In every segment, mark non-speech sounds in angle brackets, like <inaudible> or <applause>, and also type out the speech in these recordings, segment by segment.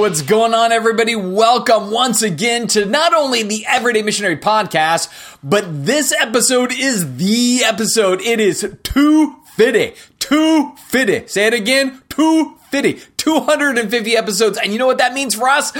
what's going on, everybody? Welcome once again to not only the Everyday Missionary Podcast, but this episode is the episode. It is 250. 250. Say it again. 250. 250 episodes. And you know what that means for us?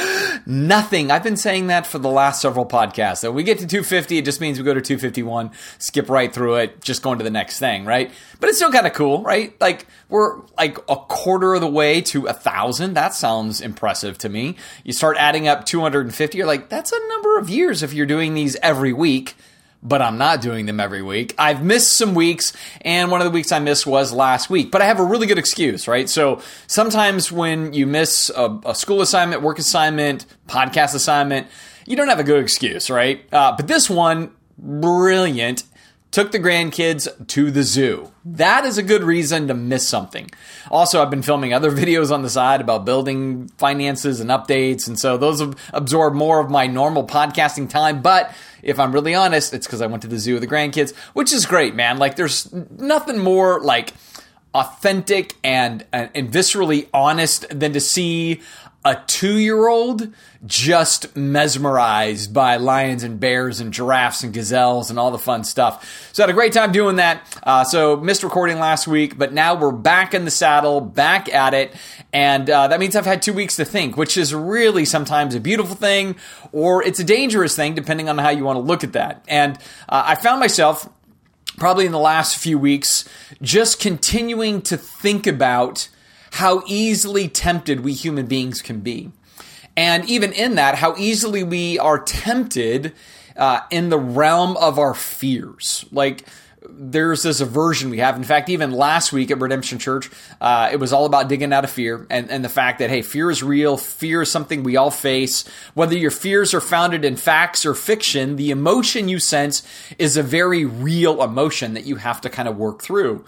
<gasps> Nothing. I've been saying that for the last several podcasts. So we get to 250, it just means we go to 251, skip right through it, just going to the next thing, right? But it's still kind of cool, right? Like we're like a quarter of the way to a thousand. That sounds impressive to me. You start adding up 250, you're like, that's a number of years if you're doing these every week but I'm not doing them every week. I've missed some weeks, and one of the weeks I missed was last week, but I have a really good excuse, right? So sometimes when you miss a, a school assignment, work assignment, podcast assignment, you don't have a good excuse, right? Uh, but this one, brilliant took the grandkids to the zoo. That is a good reason to miss something. Also, I've been filming other <laughs> videos on the side about building finances and updates, and so those absorb more of my normal podcasting time. But if I'm really honest, it's because I went to the zoo with the grandkids, which is great, man. Like, there's nothing more like authentic and, and, and viscerally honest than to see a two year old just mesmerized by lions and bears and giraffes and gazelles and all the fun stuff. So I had a great time doing that. Uh, so missed recording last week, but now we're back in the saddle, back at it. And uh, that means I've had two weeks to think, which is really sometimes a beautiful thing or it's a dangerous thing, depending on how you want to look at that. And uh, I found myself probably in the last few weeks just continuing to think about how easily tempted we human beings can be. And even in that, how easily we are tempted uh, in the realm of our fears. Like, there's this aversion we have. In fact, even last week at Redemption Church, uh, it was all about digging out of fear and, and the fact that, hey, fear is real. Fear is something we all face. Whether your fears are founded in facts or fiction, the emotion you sense is a very real emotion that you have to kind of work through.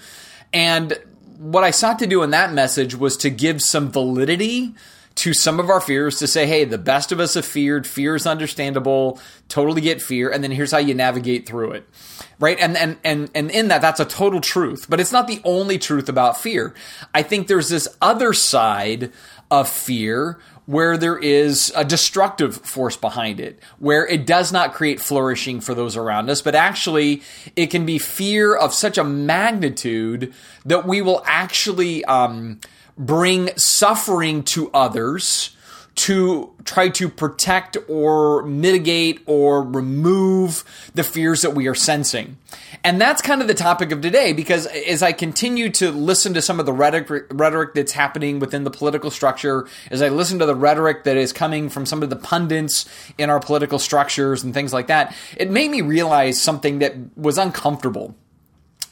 And what I sought to do in that message was to give some validity to some of our fears to say, hey, the best of us have feared. Fear is understandable. Totally get fear. And then here's how you navigate through it. Right. And, and, and, and in that, that's a total truth, but it's not the only truth about fear. I think there's this other side of fear where there is a destructive force behind it, where it does not create flourishing for those around us, but actually it can be fear of such a magnitude that we will actually um, bring suffering to others to try to protect or mitigate or remove the fears that we are sensing. And that's kind of the topic of today because as I continue to listen to some of the rhetoric, rhetoric that's happening within the political structure, as I listen to the rhetoric that is coming from some of the pundits in our political structures and things like that, it made me realize something that was uncomfortable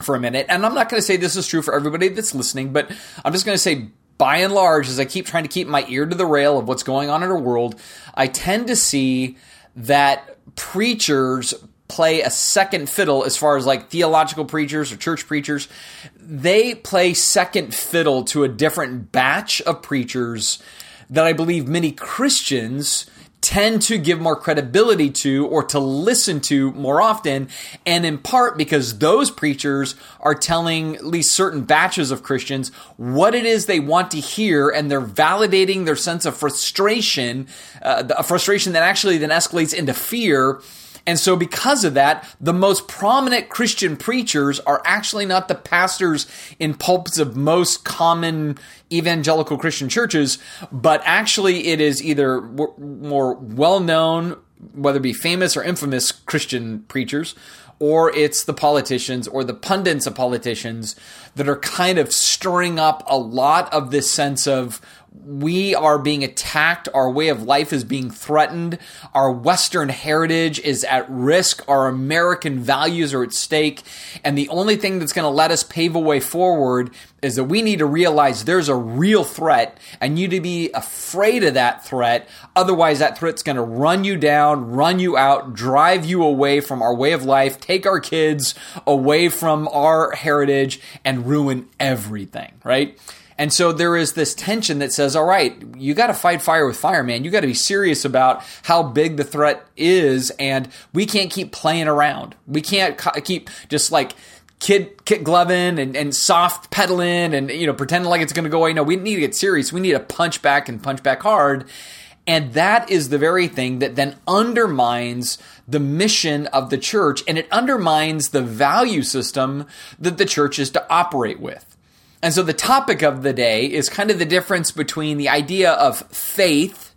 for a minute. And I'm not going to say this is true for everybody that's listening, but I'm just going to say by and large, as I keep trying to keep my ear to the rail of what's going on in our world, I tend to see that preachers play a second fiddle as far as like theological preachers or church preachers. They play second fiddle to a different batch of preachers that I believe many Christians tend to give more credibility to or to listen to more often. And in part because those preachers are telling at least certain batches of Christians what it is they want to hear and they're validating their sense of frustration, uh, a frustration that actually then escalates into fear and so, because of that, the most prominent Christian preachers are actually not the pastors in pulpits of most common evangelical Christian churches, but actually it is either more well known, whether it be famous or infamous Christian preachers, or it's the politicians or the pundits of politicians that are kind of stirring up a lot of this sense of we are being attacked. Our way of life is being threatened. Our Western heritage is at risk. Our American values are at stake. And the only thing that's going to let us pave a way forward is that we need to realize there's a real threat and you need to be afraid of that threat. Otherwise, that threat's going to run you down, run you out, drive you away from our way of life, take our kids away from our heritage, and ruin everything, right? And so there is this tension that says, all right, you got to fight fire with fire, man. You got to be serious about how big the threat is. And we can't keep playing around. We can't keep just like kid kit gloving and, and soft pedaling and you know pretending like it's going to go away. No, we need to get serious. We need to punch back and punch back hard. And that is the very thing that then undermines the mission of the church and it undermines the value system that the church is to operate with. And so the topic of the day is kind of the difference between the idea of faith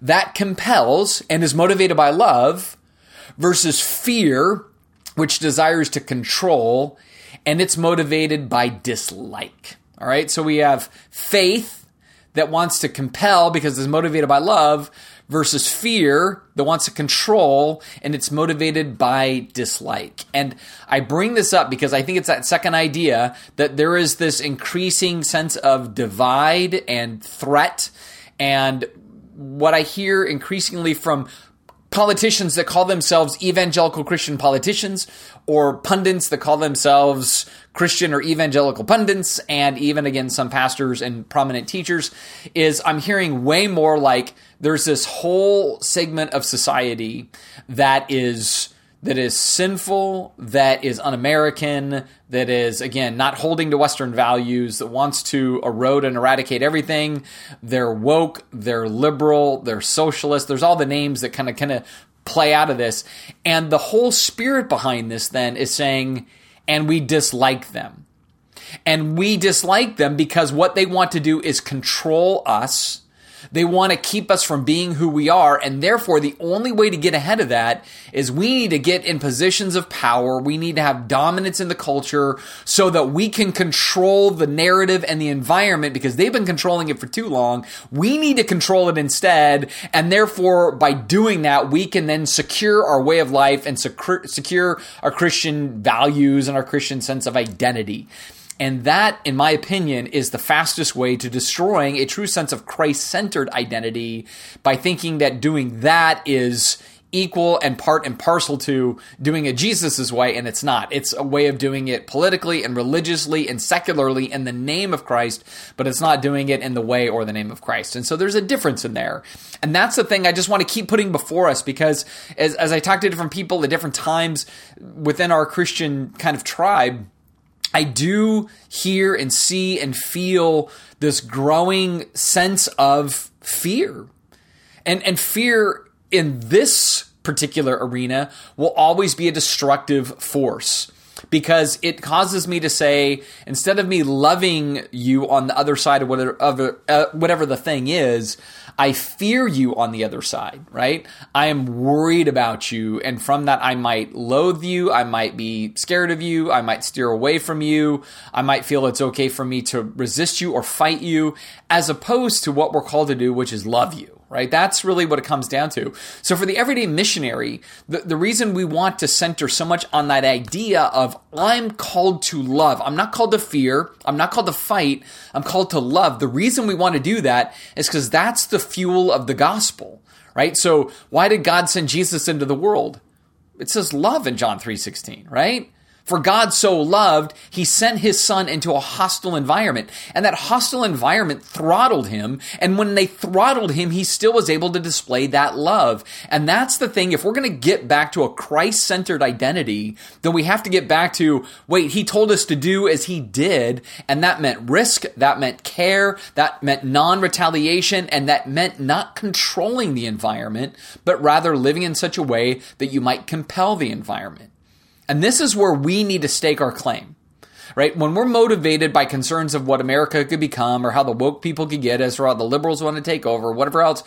that compels and is motivated by love versus fear, which desires to control and it's motivated by dislike. All right. So we have faith that wants to compel because it's motivated by love versus fear that wants to control and it's motivated by dislike. And I bring this up because I think it's that second idea that there is this increasing sense of divide and threat. And what I hear increasingly from politicians that call themselves evangelical Christian politicians or pundits that call themselves Christian or evangelical pundits and even again some pastors and prominent teachers is I'm hearing way more like there's this whole segment of society that is that is sinful, that is un-American, that is again not holding to Western values, that wants to erode and eradicate everything. They're woke, they're liberal, they're socialist. There's all the names that kind of kind of play out of this, and the whole spirit behind this then is saying, and we dislike them, and we dislike them because what they want to do is control us they want to keep us from being who we are. And therefore, the only way to get ahead of that is we need to get in positions of power. We need to have dominance in the culture so that we can control the narrative and the environment because they've been controlling it for too long. We need to control it instead. And therefore, by doing that, we can then secure our way of life and secure our Christian values and our Christian sense of identity. And that, in my opinion, is the fastest way to destroying a true sense of Christ centered identity by thinking that doing that is equal and part and parcel to doing it Jesus's way, and it's not. It's a way of doing it politically and religiously and secularly in the name of Christ, but it's not doing it in the way or the name of Christ. And so there's a difference in there. And that's the thing I just want to keep putting before us because as, as I talk to different people at different times within our Christian kind of tribe, I do hear and see and feel this growing sense of fear. And, and fear in this particular arena will always be a destructive force because it causes me to say instead of me loving you on the other side of whatever, uh, whatever the thing is I fear you on the other side, right? I am worried about you. And from that, I might loathe you. I might be scared of you. I might steer away from you. I might feel it's okay for me to resist you or fight you, as opposed to what we're called to do, which is love you right? That's really what it comes down to. So for the everyday missionary, the, the reason we want to center so much on that idea of I'm called to love. I'm not called to fear. I'm not called to fight. I'm called to love. The reason we want to do that is because that's the fuel of the gospel, right? So why did God send Jesus into the world? It says love in John 3:16, right? For God so loved, he sent his son into a hostile environment. And that hostile environment throttled him. And when they throttled him, he still was able to display that love. And that's the thing. If we're going to get back to a Christ centered identity, then we have to get back to wait, he told us to do as he did. And that meant risk. That meant care. That meant non retaliation. And that meant not controlling the environment, but rather living in such a way that you might compel the environment. And this is where we need to stake our claim. Right? When we're motivated by concerns of what America could become or how the woke people could get us or how the liberals want to take over, whatever else,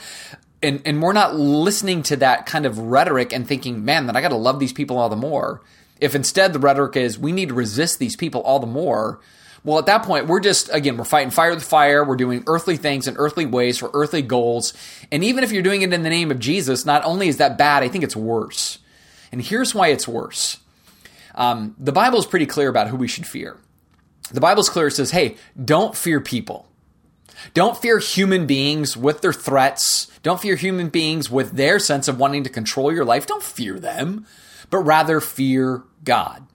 and, and we're not listening to that kind of rhetoric and thinking, man, that I got to love these people all the more. If instead the rhetoric is, we need to resist these people all the more, well, at that point, we're just, again, we're fighting fire with fire. We're doing earthly things in earthly ways for earthly goals. And even if you're doing it in the name of Jesus, not only is that bad, I think it's worse. And here's why it's worse. Um, the Bible is pretty clear about who we should fear. The Bible's clear. It says, hey, don't fear people. Don't fear human beings with their threats. Don't fear human beings with their sense of wanting to control your life. Don't fear them, but rather fear God.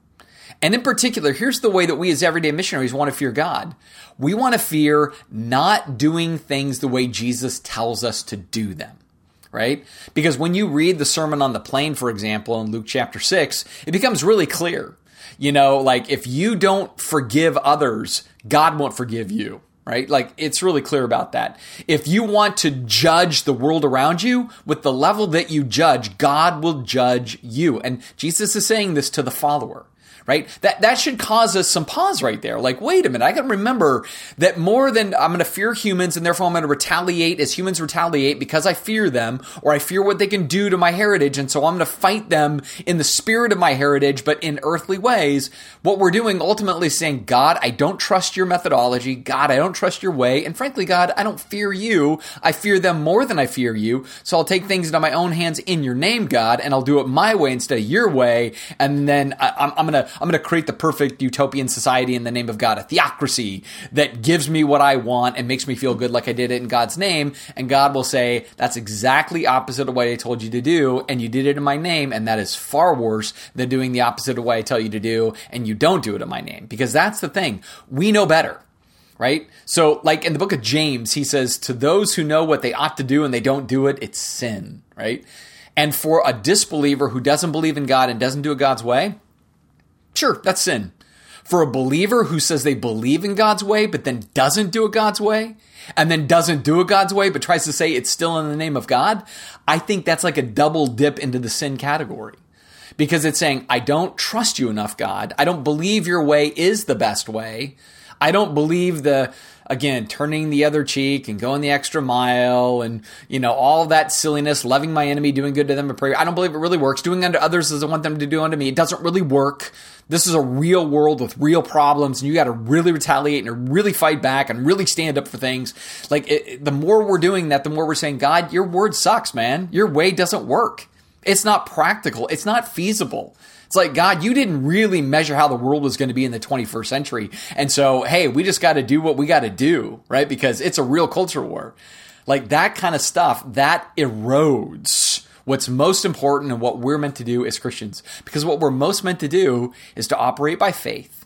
And in particular, here's the way that we as everyday missionaries want to fear God. We want to fear not doing things the way Jesus tells us to do them right? Because when you read the Sermon on the Plain, for example, in Luke chapter 6, it becomes really clear You know, like if you don't forgive others, God won't forgive you right? Like it's really clear about that. If you want to judge the world around you with the level that you judge, God will judge you. And Jesus is saying this to the follower right? That that should cause us some pause right there. Like, wait a minute, I can remember that more than I'm going to fear humans and therefore I'm going to retaliate as humans retaliate because I fear them or I fear what they can do to my heritage, and so I'm going to fight them in the spirit of my heritage, but in earthly ways. What we're doing ultimately is saying, God, I don't trust your methodology. God, I don't trust your way, and frankly, God, I don't fear you. I fear them more than I fear you. So I'll take things into my own hands in your name, God, and I'll do it my way instead of your way. And then I, I'm, I'm going to I'm going to create the perfect utopian society in the name of God, a theocracy that gives me what I want and makes me feel good like I did it in God's name. And God will say, that's exactly opposite of what I told you to do. And you did it in my name. And that is far worse than doing the opposite of what I tell you to do. And you don't do it in my name. Because that's the thing. We know better right? So, like in the book of James, he says, To those who know what they ought to do and they don't do it, it's sin, right? And for a disbeliever who doesn't believe in God and doesn't do it God's way, Sure, that's sin. For a believer who says they believe in God's way, but then doesn't do it God's way, and then doesn't do it God's way, but tries to say it's still in the name of God, I think that's like a double dip into the sin category. Because it's saying, I don't trust you enough, God. I don't believe your way is the best way. I don't believe the again, turning the other cheek and going the extra mile and, you know, all that silliness, loving my enemy, doing good to them in prayer. I don't believe it really works. Doing unto others as I want them to do unto me. It doesn't really work. This is a real world with real problems, and you got to really retaliate and really fight back and really stand up for things. Like, it, the more we're doing that, the more we're saying, God, your word sucks, man. Your way doesn't work. It's not practical. It's not feasible. It's like, God, you didn't really measure how the world was going to be in the 21st century. And so, hey, we just got to do what we got to do, right? Because it's a real culture war. Like that kind of stuff, that erodes what's most important and what we're meant to do as Christians. Because what we're most meant to do is to operate by faith.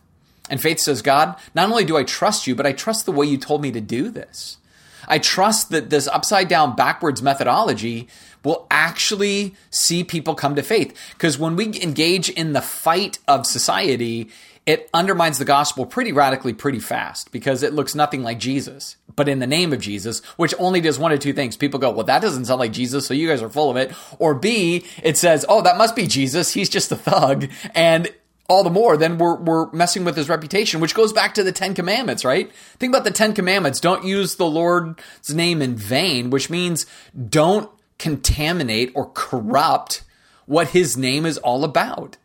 And faith says, God, not only do I trust you, but I trust the way you told me to do this. I trust that this upside down backwards methodology will actually see people come to faith. Because when we engage in the fight of society, it undermines the gospel pretty radically, pretty fast, because it looks nothing like Jesus. But in the name of Jesus, which only does one of two things, people go, well, that doesn't sound like Jesus, so you guys are full of it. Or B, it says, oh, that must be Jesus. He's just a thug. And all the more, then we're, we're messing with his reputation, which goes back to the Ten Commandments, right? Think about the Ten Commandments. Don't use the Lord's name in vain, which means don't contaminate or corrupt what his name is all about.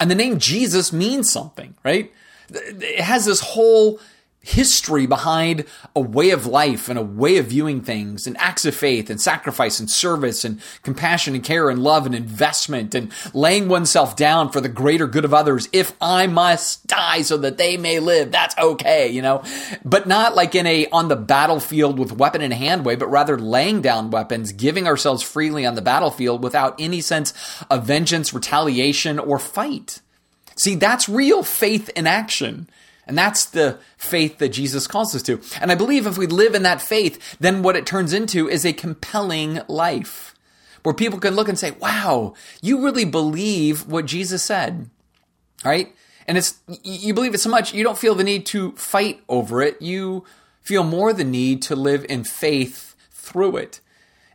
And the name Jesus means something, right? It has this whole history behind a way of life and a way of viewing things and acts of faith and sacrifice and service and compassion and care and love and investment and laying oneself down for the greater good of others. If I must die so that they may live, that's okay, you know, but not like in a on the battlefield with weapon in hand way, but rather laying down weapons, giving ourselves freely on the battlefield without any sense of vengeance, retaliation, or fight. See, that's real faith in action. And that's the faith that Jesus calls us to. And I believe if we live in that faith, then what it turns into is a compelling life where people can look and say, wow, you really believe what Jesus said. Right? And it's, you believe it so much, you don't feel the need to fight over it. You feel more the need to live in faith through it.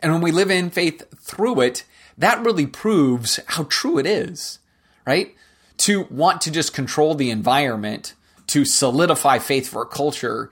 And when we live in faith through it, that really proves how true it is, right? To want to just control the environment to solidify faith for a culture,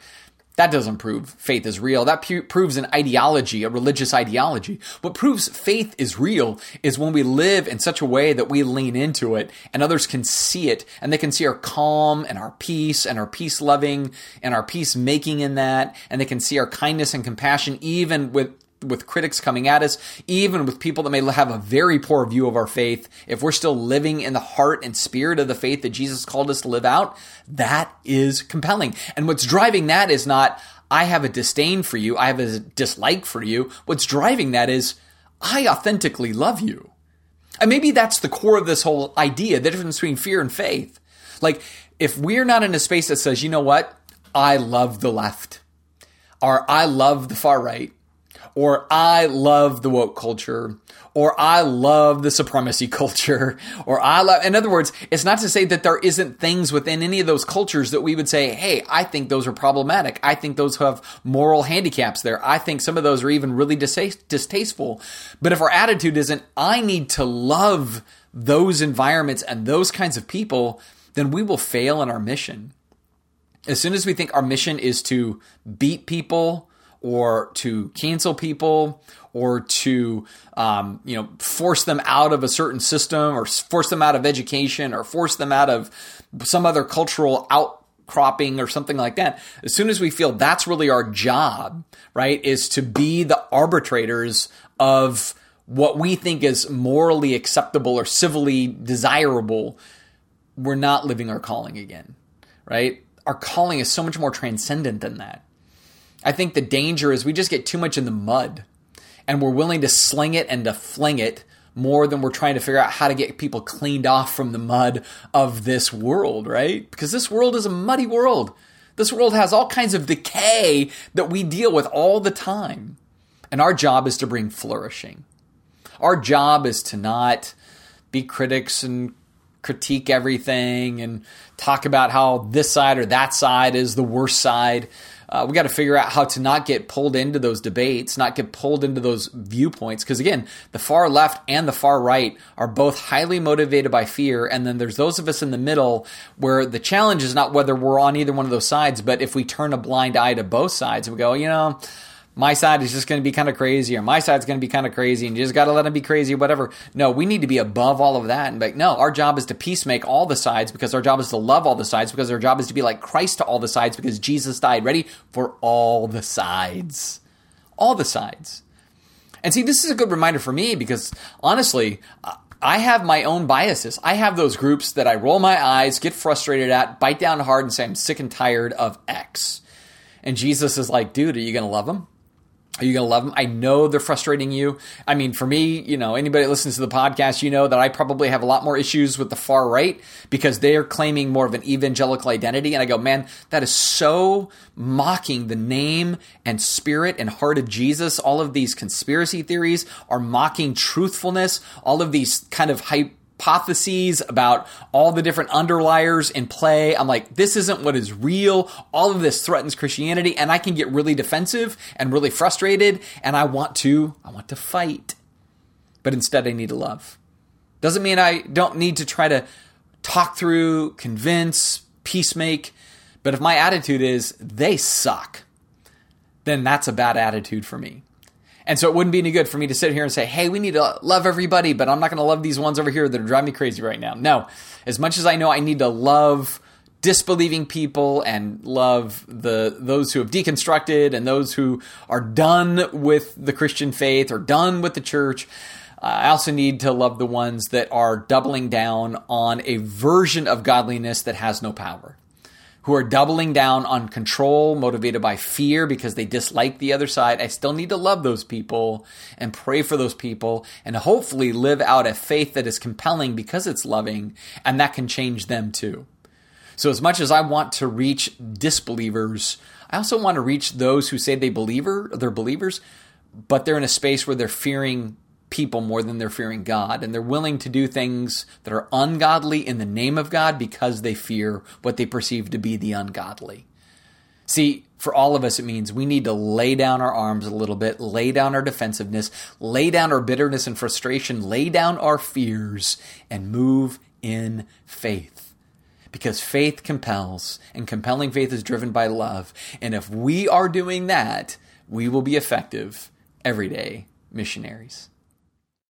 that doesn't prove faith is real. That pu- proves an ideology, a religious ideology. What proves faith is real is when we live in such a way that we lean into it and others can see it and they can see our calm and our peace and our peace loving and our peace making in that. And they can see our kindness and compassion even with with critics coming at us, even with people that may have a very poor view of our faith, if we're still living in the heart and spirit of the faith that Jesus called us to live out, that is compelling. And what's driving that is not, I have a disdain for you, I have a dislike for you. What's driving that is, I authentically love you. And maybe that's the core of this whole idea, the difference between fear and faith. Like, if we're not in a space that says, you know what, I love the left, or I love the far right, or I love the woke culture, or I love the supremacy <laughs> culture, or I love, in other words, it's not to say that there isn't things within any of those cultures that we would say, hey, I think those are problematic. I think those have moral handicaps there. I think some of those are even really distasteful. But if our attitude isn't, I need to love those environments and those kinds of people, then we will fail in our mission. As soon as we think our mission is to beat people, or to cancel people or to um, you know force them out of a certain system or force them out of education or force them out of some other cultural outcropping or something like that. As soon as we feel that's really our job right is to be the arbitrators of what we think is morally acceptable or civilly desirable we're not living our calling again right? Our calling is so much more transcendent than that I think the danger is we just get too much in the mud and we're willing to sling it and to fling it more than we're trying to figure out how to get people cleaned off from the mud of this world, right? Because this world is a muddy world. This world has all kinds of decay that we deal with all the time. And our job is to bring flourishing. Our job is to not be critics and critique everything and talk about how this side or that side is the worst side uh, we got to figure out how to not get pulled into those debates, not get pulled into those viewpoints. Because again, the far left and the far right are both highly motivated by fear. And then there's those of us in the middle where the challenge is not whether we're on either one of those sides, but if we turn a blind eye to both sides and we go, you know, my side is just going to be kind of crazy, or my side's going to be kind of crazy, and you just got to let them be crazy, or whatever. No, we need to be above all of that and like, no, our job is to peacemake all the sides because our job is to love all the sides because our job is to be like Christ to all the sides because Jesus died ready for all the sides. All the sides. And see, this is a good reminder for me because honestly, I have my own biases. I have those groups that I roll my eyes, get frustrated at, bite down hard, and say, I'm sick and tired of X. And Jesus is like, dude, are you going to love them? Are you going to love them? I know they're frustrating you. I mean, for me, you know, anybody that listens to the podcast, you know that I probably have a lot more issues with the far right because they are claiming more of an evangelical identity. And I go, man, that is so mocking the name and spirit and heart of Jesus. All of these conspiracy theories are mocking truthfulness. All of these kind of hype hypotheses about all the different underliers in play. I'm like, this isn't what is real. All of this threatens Christianity, and I can get really defensive and really frustrated, and I want to, I want to fight. But instead, I need to love. Doesn't mean I don't need to try to talk through, convince, peacemake. But if my attitude is they suck, then that's a bad attitude for me. And so it wouldn't be any good for me to sit here and say, hey, we need to love everybody, but I'm not going to love these ones over here that are driving me crazy right now. No. As much as I know I need to love disbelieving people and love the those who have deconstructed and those who are done with the Christian faith or done with the church, I also need to love the ones that are doubling down on a version of godliness that has no power who are doubling down on control, motivated by fear because they dislike the other side. I still need to love those people and pray for those people and hopefully live out a faith that is compelling because it's loving and that can change them too. So, as much as I want to reach disbelievers, I also want to reach those who say they believer, they're believers, but they're in a space where they're fearing people more than they're fearing God. And they're willing to do things that are ungodly in the name of God because they fear what they perceive to be the ungodly. See, for all of us, it means we need to lay down our arms a little bit, lay down our defensiveness, lay down our bitterness and frustration, lay down our fears, and move in faith. Because faith compels, and compelling faith is driven by love. And if we are doing that, we will be effective everyday missionaries.